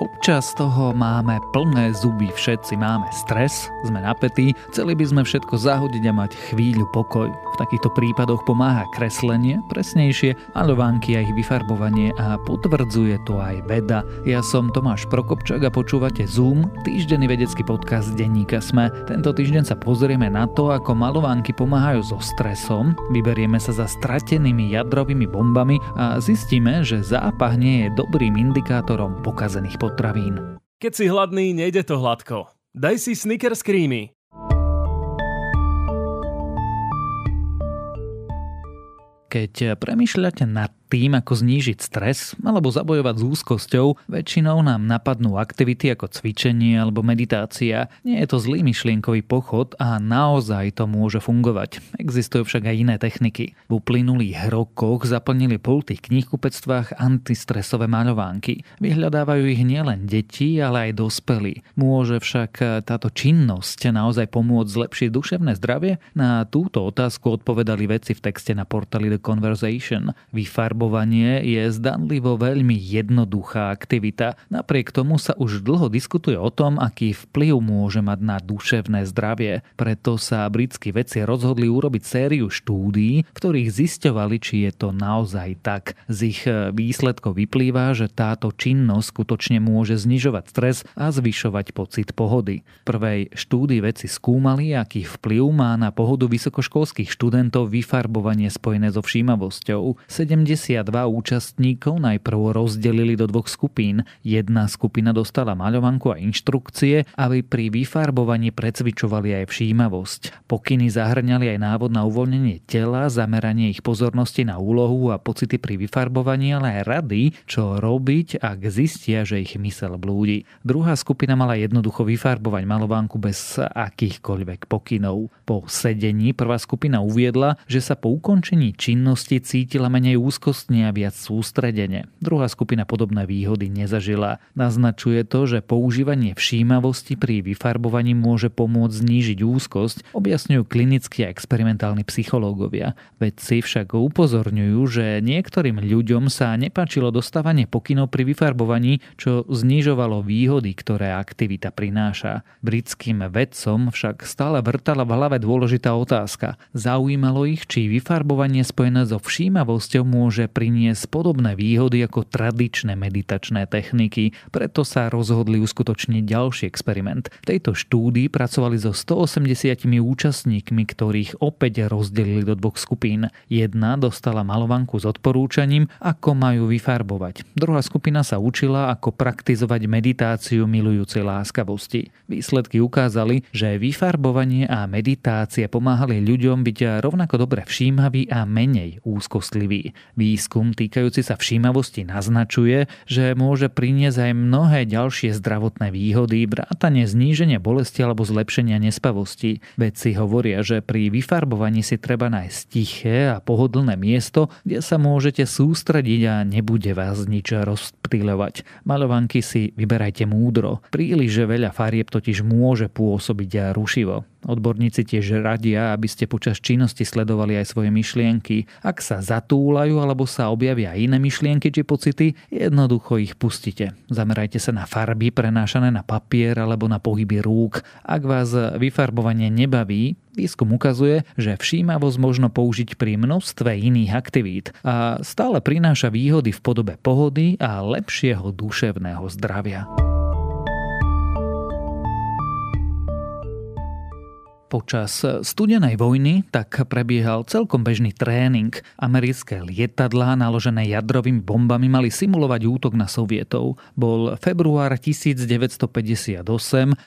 Občas toho máme plné zuby, všetci máme stres, sme napätí, chceli by sme všetko zahodiť a mať chvíľu pokoj. V takýchto prípadoch pomáha kreslenie, presnejšie maľovánky a ich vyfarbovanie a potvrdzuje to aj veda. Ja som Tomáš Prokopčak a počúvate Zoom, týždenný vedecký podcast denníka Sme. Tento týždeň sa pozrieme na to, ako malovánky pomáhajú so stresom, vyberieme sa za stratenými jadrovými bombami a zistíme, že zápach nie je dobrým indikátorom pokazených pot potravín. Keď si hladný, nejde to hladko. Daj si Snickers Creamy. Keď premýšľate nad tým, ako znížiť stres alebo zabojovať s úzkosťou, väčšinou nám napadnú aktivity ako cvičenie alebo meditácia. Nie je to zlý myšlienkový pochod a naozaj to môže fungovať. Existujú však aj iné techniky. V uplynulých rokoch zaplnili poltých knihkupectvách antistresové maľovánky. Vyhľadávajú ich nielen deti, ale aj dospelí. Môže však táto činnosť naozaj pomôcť zlepšiť duševné zdravie? Na túto otázku odpovedali veci v texte na portáli The Conversation. Vyfarbo farbovanie je zdanlivo veľmi jednoduchá aktivita. Napriek tomu sa už dlho diskutuje o tom, aký vplyv môže mať na duševné zdravie. Preto sa britskí vedci rozhodli urobiť sériu štúdií, v ktorých zisťovali, či je to naozaj tak. Z ich výsledkov vyplýva, že táto činnosť skutočne môže znižovať stres a zvyšovať pocit pohody. V prvej štúdii vedci skúmali, aký vplyv má na pohodu vysokoškolských študentov vyfarbovanie spojené so všímavosťou. 70 52 účastníkov najprv rozdelili do dvoch skupín. Jedna skupina dostala maľovanku a inštrukcie, aby pri vyfarbovaní precvičovali aj všímavosť. Pokyny zahrňali aj návod na uvoľnenie tela, zameranie ich pozornosti na úlohu a pocity pri vyfarbovaní, ale aj rady, čo robiť, ak zistia, že ich mysel blúdi. Druhá skupina mala jednoducho vyfarbovať malovánku bez akýchkoľvek pokynov. Po sedení prvá skupina uviedla, že sa po ukončení činnosti cítila menej úzkosť radostne a viac sústredene. Druhá skupina podobné výhody nezažila. Naznačuje to, že používanie všímavosti pri vyfarbovaní môže pomôcť znížiť úzkosť, objasňujú klinickí a experimentálni psychológovia. Vedci však upozorňujú, že niektorým ľuďom sa nepáčilo dostávanie pokynov pri vyfarbovaní, čo znižovalo výhody, ktoré aktivita prináša. Britským vedcom však stále vrtala v hlave dôležitá otázka. Zaujímalo ich, či vyfarbovanie spojené so všímavosťou môže priniesť podobné výhody ako tradičné meditačné techniky, preto sa rozhodli uskutočniť ďalší experiment. V tejto štúdii pracovali so 180 účastníkmi, ktorých opäť rozdelili do dvoch skupín. Jedna dostala malovanku s odporúčaním, ako majú vyfarbovať. Druhá skupina sa učila, ako praktizovať meditáciu milujúcej láskavosti. Výsledky ukázali, že vyfarbovanie a meditácia pomáhali ľuďom byť rovnako dobre všímaví a menej úzkostliví. Výskum týkajúci sa všímavosti naznačuje, že môže priniesť aj mnohé ďalšie zdravotné výhody, vrátane zníženia bolesti alebo zlepšenia nespavosti. Vedci hovoria, že pri vyfarbovaní si treba nájsť tiché a pohodlné miesto, kde sa môžete sústrediť a nebude vás nič rozptýľovať. Malovanky si vyberajte múdro. Príliš veľa farieb totiž môže pôsobiť rušivo. Odborníci tiež radia, aby ste počas činnosti sledovali aj svoje myšlienky. Ak sa zatúlajú alebo sa objavia iné myšlienky či pocity, jednoducho ich pustite. Zamerajte sa na farby prenášané na papier alebo na pohyby rúk. Ak vás vyfarbovanie nebaví, Výskum ukazuje, že všímavosť možno použiť pri množstve iných aktivít a stále prináša výhody v podobe pohody a lepšieho duševného zdravia. Počas studenej vojny tak prebiehal celkom bežný tréning. Americké lietadlá naložené jadrovými bombami mali simulovať útok na Sovietov. Bol február 1958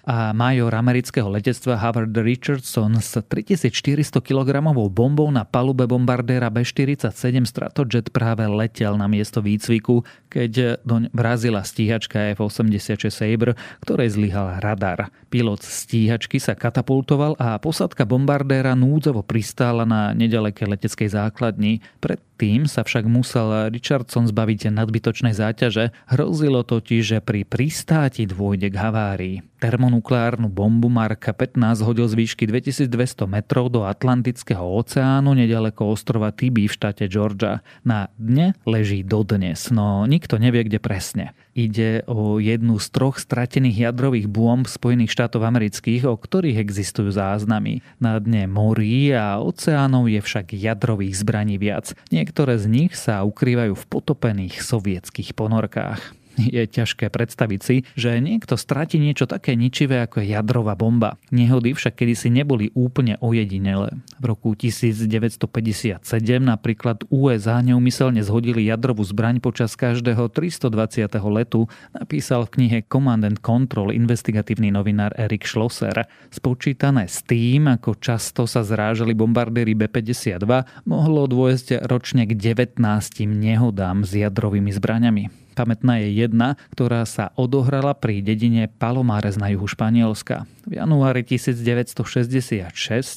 a major amerického letectva Howard Richardson s 3400 kg bombou na palube bombardéra B-47 Stratojet práve letel na miesto výcviku, keď doň vrazila stíhačka F-86 Sabre, ktorej zlyhal radar. Pilot stíhačky sa katapultoval a posadka bombardéra núdzovo pristála na nedalekej leteckej základni. Pred Tým sa však musel Richardson zbaviť nadbytočnej záťaže, hrozilo totiž, že pri pristáti dôjde k havárii. Termonukleárnu bombu Marka 15 hodil z výšky 2200 metrov do Atlantického oceánu nedaleko ostrova Tibi v štáte Georgia. Na dne leží dodnes, no nikto nevie, kde presne. Ide o jednu z troch stratených jadrových bomb Spojených štátov amerických, o ktorých existujú záznamy. Na dne morí a oceánov je však jadrových zbraní viac. Niektoré z nich sa ukrývajú v potopených sovietských ponorkách. Je ťažké predstaviť si, že niekto stratí niečo také ničivé ako jadrová bomba. Nehody však kedysi neboli úplne ojedinele. V roku 1957 napríklad USA neumyselne zhodili jadrovú zbraň počas každého 320. letu, napísal v knihe Command and Control investigatívny novinár Erik Schlosser. Spočítané s tým, ako často sa zrážali bombardéry B-52, mohlo dôjsť ročne k 19 nehodám s jadrovými zbraňami. Pamätná je jedna, ktorá sa odohrala pri dedine Palomares na juhu Španielska. V januári 1966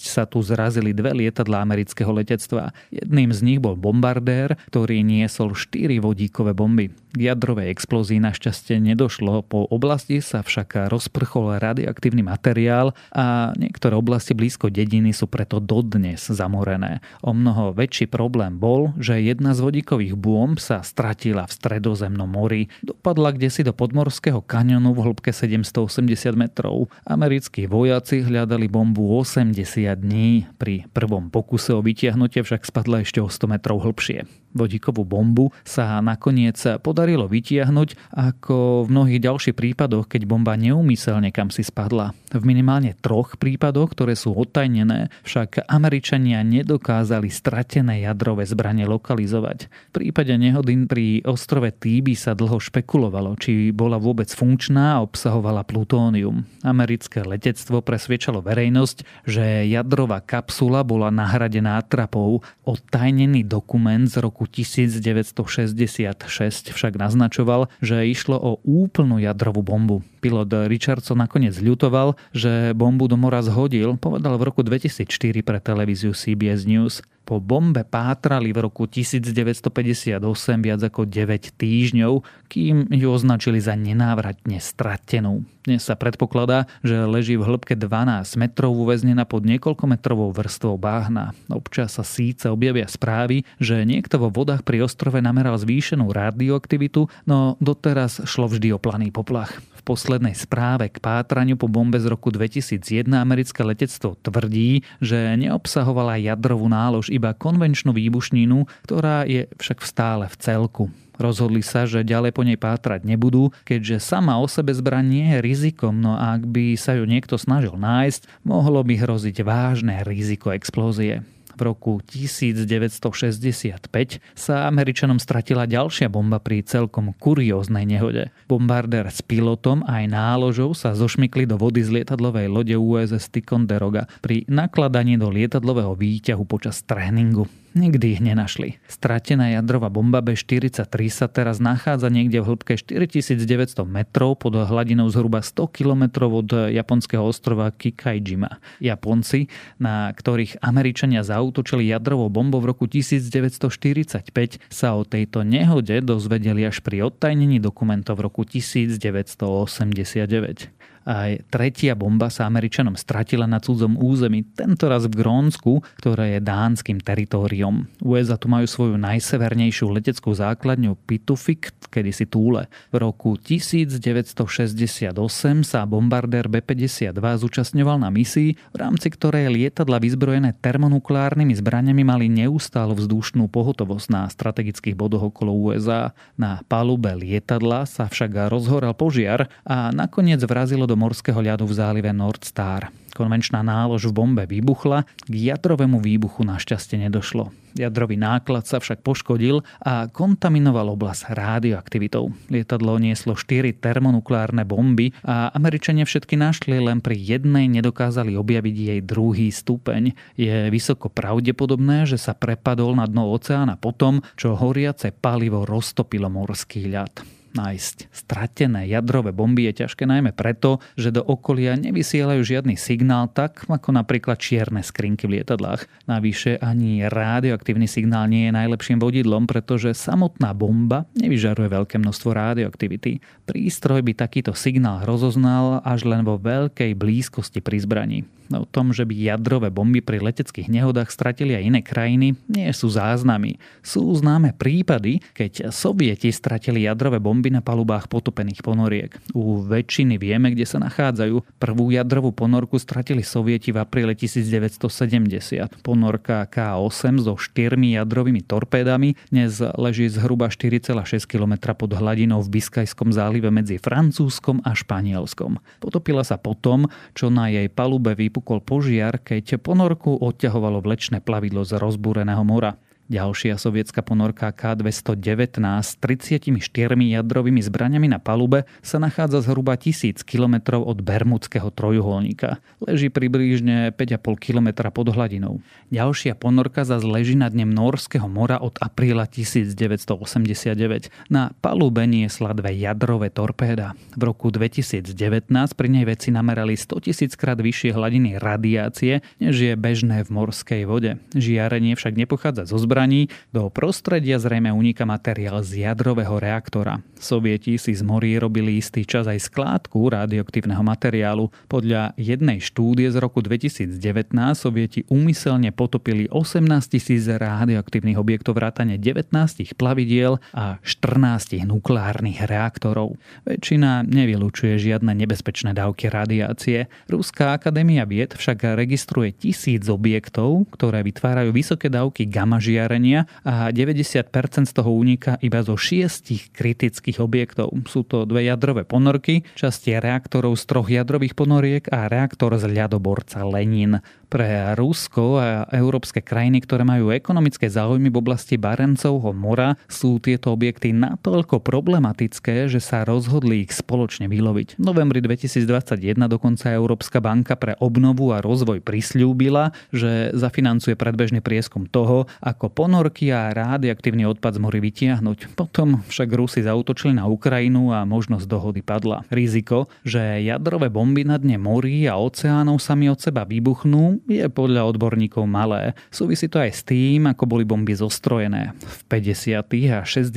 sa tu zrazili dve lietadlá amerického letectva. Jedným z nich bol bombardér, ktorý niesol štyri vodíkové bomby. K jadrovej explózii našťastie nedošlo, po oblasti sa však rozprchol radioaktívny materiál a niektoré oblasti blízko dediny sú preto dodnes zamorené. O mnoho väčší problém bol, že jedna z vodíkových bomb sa stratila v stredozemnom mori. Dopadla kde si do podmorského kanionu v hĺbke 780 metrov. Americkí vojaci hľadali bombu 80 dní. Pri prvom pokuse o vytiahnutie však spadla ešte o 100 metrov hĺbšie. Vodíkovú bombu sa nakoniec podarilo vytiahnuť ako v mnohých ďalších prípadoch, keď bomba neumyselne kam si spadla. V minimálne troch prípadoch, ktoré sú odtajnené, však Američania nedokázali stratené jadrové zbranie lokalizovať. V prípade nehody pri ostrove Týby sa dlho špekulovalo, či bola vôbec funkčná a obsahovala plutónium. Americké letectvo presviečalo verejnosť, že jadrová kapsula bola nahradená trapou. Odtajnený dokument z roku 1966 však naznačoval, že išlo o úplnú jadrovú bombu. Pilot Richardson nakoniec ľutoval, že bombu do mora zhodil, povedal v roku 2004 pre televíziu CBS News. Po bombe pátrali v roku 1958 viac ako 9 týždňov, kým ju označili za nenávratne stratenú. Dnes sa predpokladá, že leží v hĺbke 12 metrov uväznená pod niekoľkometrovou vrstvou báhna. Občas sa síce objavia správy, že niekto vo vodách pri ostrove nameral zvýšenú radioaktivitu, no doteraz šlo vždy o planý poplach poslednej správe k pátraniu po bombe z roku 2001 americké letectvo tvrdí, že neobsahovala jadrovú nálož iba konvenčnú výbušninu, ktorá je však stále v celku. Rozhodli sa, že ďalej po nej pátrať nebudú, keďže sama o sebe zbraň nie je rizikom, no a ak by sa ju niekto snažil nájsť, mohlo by hroziť vážne riziko explózie v roku 1965 sa Američanom stratila ďalšia bomba pri celkom kurióznej nehode. Bombardér s pilotom aj náložou sa zošmykli do vody z lietadlovej lode USS Ticonderoga pri nakladaní do lietadlového výťahu počas tréningu. Nikdy ich nenašli. Stratená jadrová bomba B-43 sa teraz nachádza niekde v hĺbke 4900 metrov pod hladinou zhruba 100 km od japonského ostrova Kikaijima. Japonci, na ktorých Američania zautočili jadrovou bombou v roku 1945, sa o tejto nehode dozvedeli až pri odtajnení dokumentov v roku 1989. Aj tretia bomba sa Američanom stratila na cudzom území, tentoraz v Grónsku, ktoré je dánskym teritóriom. USA tu majú svoju najsevernejšiu leteckú základňu Pitufik, kedysi Túle. V roku 1968 sa bombardér B-52 zúčastňoval na misii, v rámci ktorej lietadla vyzbrojené termonukleárnymi zbraniami mali neustálo vzdušnú pohotovosť na strategických bodoch okolo USA. Na palube lietadla sa však rozhorel požiar a nakoniec vrazilo do morského ľadu v zálive Nord Star. Konvenčná nálož v bombe vybuchla, k jadrovému výbuchu našťastie nedošlo. Jadrový náklad sa však poškodil a kontaminoval oblasť rádioaktivitou. Lietadlo nieslo 4 termonukleárne bomby a Američania všetky našli, len pri jednej nedokázali objaviť jej druhý stupeň. Je vysoko pravdepodobné, že sa prepadol na dno oceána potom, čo horiace palivo roztopilo morský ľad. Nájsť stratené jadrové bomby je ťažké najmä preto, že do okolia nevysielajú žiadny signál, tak ako napríklad čierne skrinky v lietadlách. Navyše ani radioaktívny signál nie je najlepším vodidlom, pretože samotná bomba nevyžaruje veľké množstvo radioaktivity. Prístroj by takýto signál rozoznal až len vo veľkej blízkosti pri zbraní. O tom, že by jadrové bomby pri leteckých nehodách stratili aj iné krajiny, nie sú záznamy. Sú známe prípady, keď sovieti stratili jadrové bomby na palubách potopených ponoriek. U väčšiny vieme, kde sa nachádzajú. Prvú jadrovú ponorku stratili sovieti v apríle 1970. Ponorka K8 so štyrmi jadrovými torpédami dnes leží zhruba 4,6 km pod hladinou v Biskajskom zálive medzi Francúzskom a Španielskom. Potopila sa potom, čo na jej palube vypukla vypukol požiar, keď ponorku odťahovalo vlečné plavidlo z rozbúreného mora. Ďalšia sovietská ponorka K-219 s 34 jadrovými zbraniami na palube sa nachádza zhruba 1000 km od Bermudského trojuholníka. Leží približne 5,5 km pod hladinou. Ďalšia ponorka zase leží na dne Norského mora od apríla 1989. Na palube niesla dve jadrové torpéda. V roku 2019 pri nej veci namerali 100 000 krát vyššie hladiny radiácie, než je bežné v morskej vode. Žiarenie však nepochádza zo zbraní zbraní, do prostredia zrejme uniká materiál z jadrového reaktora. Sovieti si z morí robili istý čas aj skládku radioaktívneho materiálu. Podľa jednej štúdie z roku 2019 Sovieti úmyselne potopili 18 tisíc radioaktívnych objektov vrátane 19 plavidiel a 14 nukleárnych reaktorov. Väčšina nevylučuje žiadne nebezpečné dávky radiácie. Ruská akadémia vied však registruje tisíc objektov, ktoré vytvárajú vysoké dávky gamma žiar žiarenia a 90% z toho uniká iba zo šiestich kritických objektov. Sú to dve jadrové ponorky, časti reaktorov z troch jadrových ponoriek a reaktor z ľadoborca Lenin. Pre Rusko a európske krajiny, ktoré majú ekonomické záujmy v oblasti Barencovho mora, sú tieto objekty natoľko problematické, že sa rozhodli ich spoločne vyloviť. V novembri 2021 dokonca Európska banka pre obnovu a rozvoj prislúbila, že zafinancuje predbežný prieskum toho, ako ponorky a radioaktívny odpad z mori vytiahnuť. Potom však Rusi zautočili na Ukrajinu a možnosť dohody padla. Riziko, že jadrové bomby na dne morí a oceánov sami od seba vybuchnú, je podľa odborníkov malé. Súvisí to aj s tým, ako boli bomby zostrojené. V 50. a 60.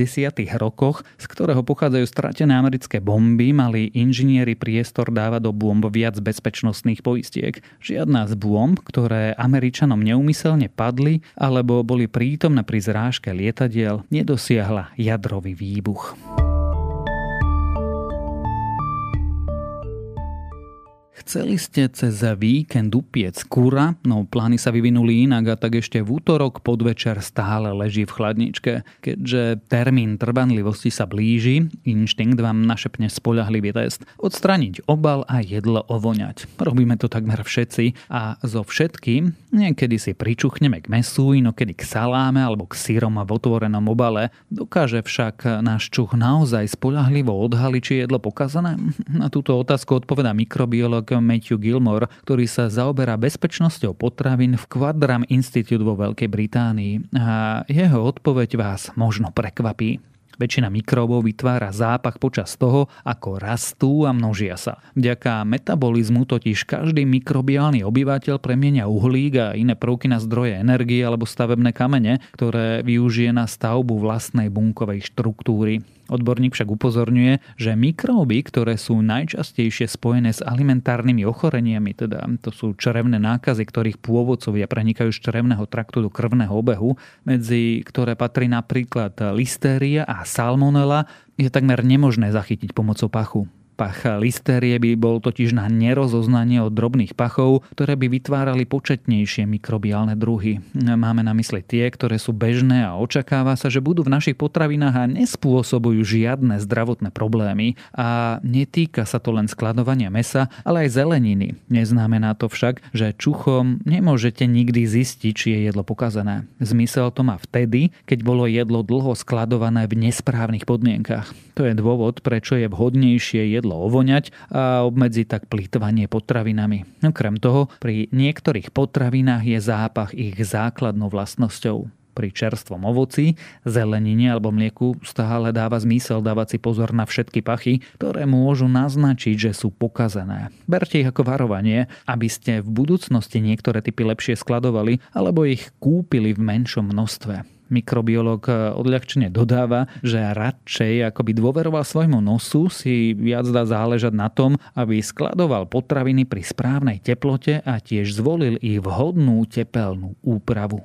rokoch, z ktorého pochádzajú stratené americké bomby, mali inžinieri priestor dávať do bomb viac bezpečnostných poistiek. Žiadna z bomb, ktoré Američanom neumyselne padli alebo boli prítomné pri zrážke lietadiel, nedosiahla jadrový výbuch. Chceli ste cez víkend upiec kura, no plány sa vyvinuli inak a tak ešte v útorok podvečer stále leží v chladničke. Keďže termín trvanlivosti sa blíži, inštinkt vám našepne spolahlivý test. Odstraniť obal a jedlo ovoňať. Robíme to takmer všetci a zo všetkým niekedy si pričuchneme k mesu, inokedy k saláme alebo k sírom v otvorenom obale. Dokáže však náš čuch naozaj spolahlivo odhaliť, či jedlo pokazané? Na túto otázku odpoveda mikrobiolog Matthew Gilmore, ktorý sa zaoberá bezpečnosťou potravín v Quadram Institute vo Veľkej Británii. A jeho odpoveď vás možno prekvapí. Väčšina mikróbov vytvára zápach počas toho, ako rastú a množia sa. Vďaka metabolizmu totiž každý mikrobiálny obyvateľ premienia uhlík a iné prvky na zdroje energie alebo stavebné kamene, ktoré využije na stavbu vlastnej bunkovej štruktúry. Odborník však upozorňuje, že mikróby, ktoré sú najčastejšie spojené s alimentárnymi ochoreniami, teda to sú črevné nákazy, ktorých pôvodcovia prenikajú z črevného traktu do krvného obehu, medzi ktoré patrí napríklad listéria a salmonela, je takmer nemožné zachytiť pomocou pachu. Pach listérie by bol totiž na nerozoznanie od drobných pachov, ktoré by vytvárali početnejšie mikrobiálne druhy. Máme na mysli tie, ktoré sú bežné a očakáva sa, že budú v našich potravinách a nespôsobujú žiadne zdravotné problémy. A netýka sa to len skladovania mesa, ale aj zeleniny. Neznamená to však, že čuchom nemôžete nikdy zistiť, či je jedlo pokazané. Zmysel to má vtedy, keď bolo jedlo dlho skladované v nesprávnych podmienkach. To je dôvod, prečo je vhodnejšie jedlo jedlo ovoňať a obmedziť tak plýtvanie potravinami. Okrem toho, pri niektorých potravinách je zápach ich základnou vlastnosťou. Pri čerstvom ovoci, zelenine alebo mlieku stále dáva zmysel dávať si pozor na všetky pachy, ktoré môžu naznačiť, že sú pokazené. Berte ich ako varovanie, aby ste v budúcnosti niektoré typy lepšie skladovali alebo ich kúpili v menšom množstve mikrobiolog odľahčene dodáva, že radšej ako by dôveroval svojmu nosu, si viac dá záležať na tom, aby skladoval potraviny pri správnej teplote a tiež zvolil ich vhodnú tepelnú úpravu.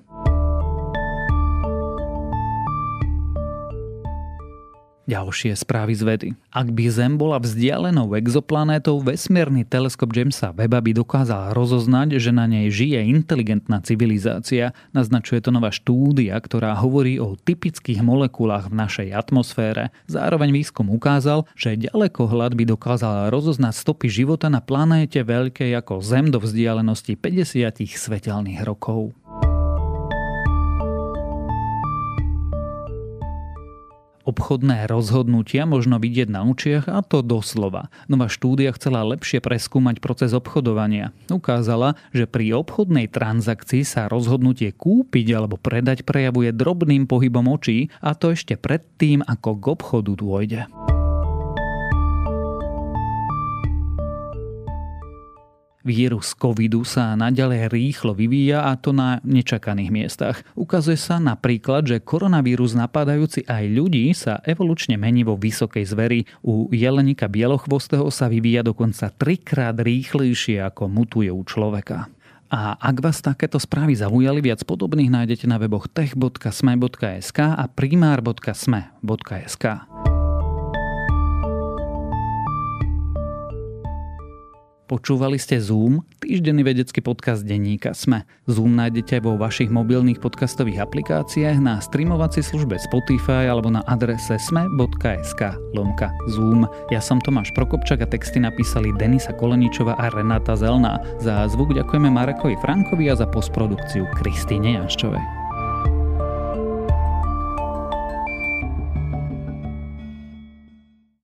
Ďalšie správy z vedy. Ak by Zem bola vzdialenou exoplanétou, vesmírny teleskop Jamesa Weba by dokázal rozoznať, že na nej žije inteligentná civilizácia. Naznačuje to nová štúdia, ktorá hovorí o typických molekulách v našej atmosfére. Zároveň výskum ukázal, že ďalekohľad by dokázal rozoznať stopy života na planéte veľkej ako Zem do vzdialenosti 50 svetelných rokov. Obchodné rozhodnutia možno vidieť na učiach a to doslova. Nová štúdia chcela lepšie preskúmať proces obchodovania. Ukázala, že pri obchodnej transakcii sa rozhodnutie kúpiť alebo predať prejavuje drobným pohybom očí a to ešte predtým, ako k obchodu dôjde. Vírus covidu sa naďalej rýchlo vyvíja a to na nečakaných miestach. Ukazuje sa napríklad, že koronavírus napádajúci aj ľudí sa evolučne mení vo vysokej zveri. U jelenika bielochvostého sa vyvíja dokonca trikrát rýchlejšie ako mutuje u človeka. A ak vás takéto správy zaujali, viac podobných nájdete na weboch tech.sme.sk a primár.sme.sk. Počúvali ste Zoom, týždenný vedecký podcast denníka SME. Zoom nájdete vo vašich mobilných podcastových aplikáciách na streamovacej službe Spotify alebo na adrese sme.sk lomka Zoom. Ja som Tomáš Prokopčak a texty napísali Denisa Koleničova a Renata Zelná. Za zvuk ďakujeme Marekovi Frankovi a za postprodukciu Kristýne Janščovej.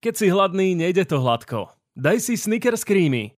Keď si hladný, nejde to hladko. Daj si Snickers Creamy.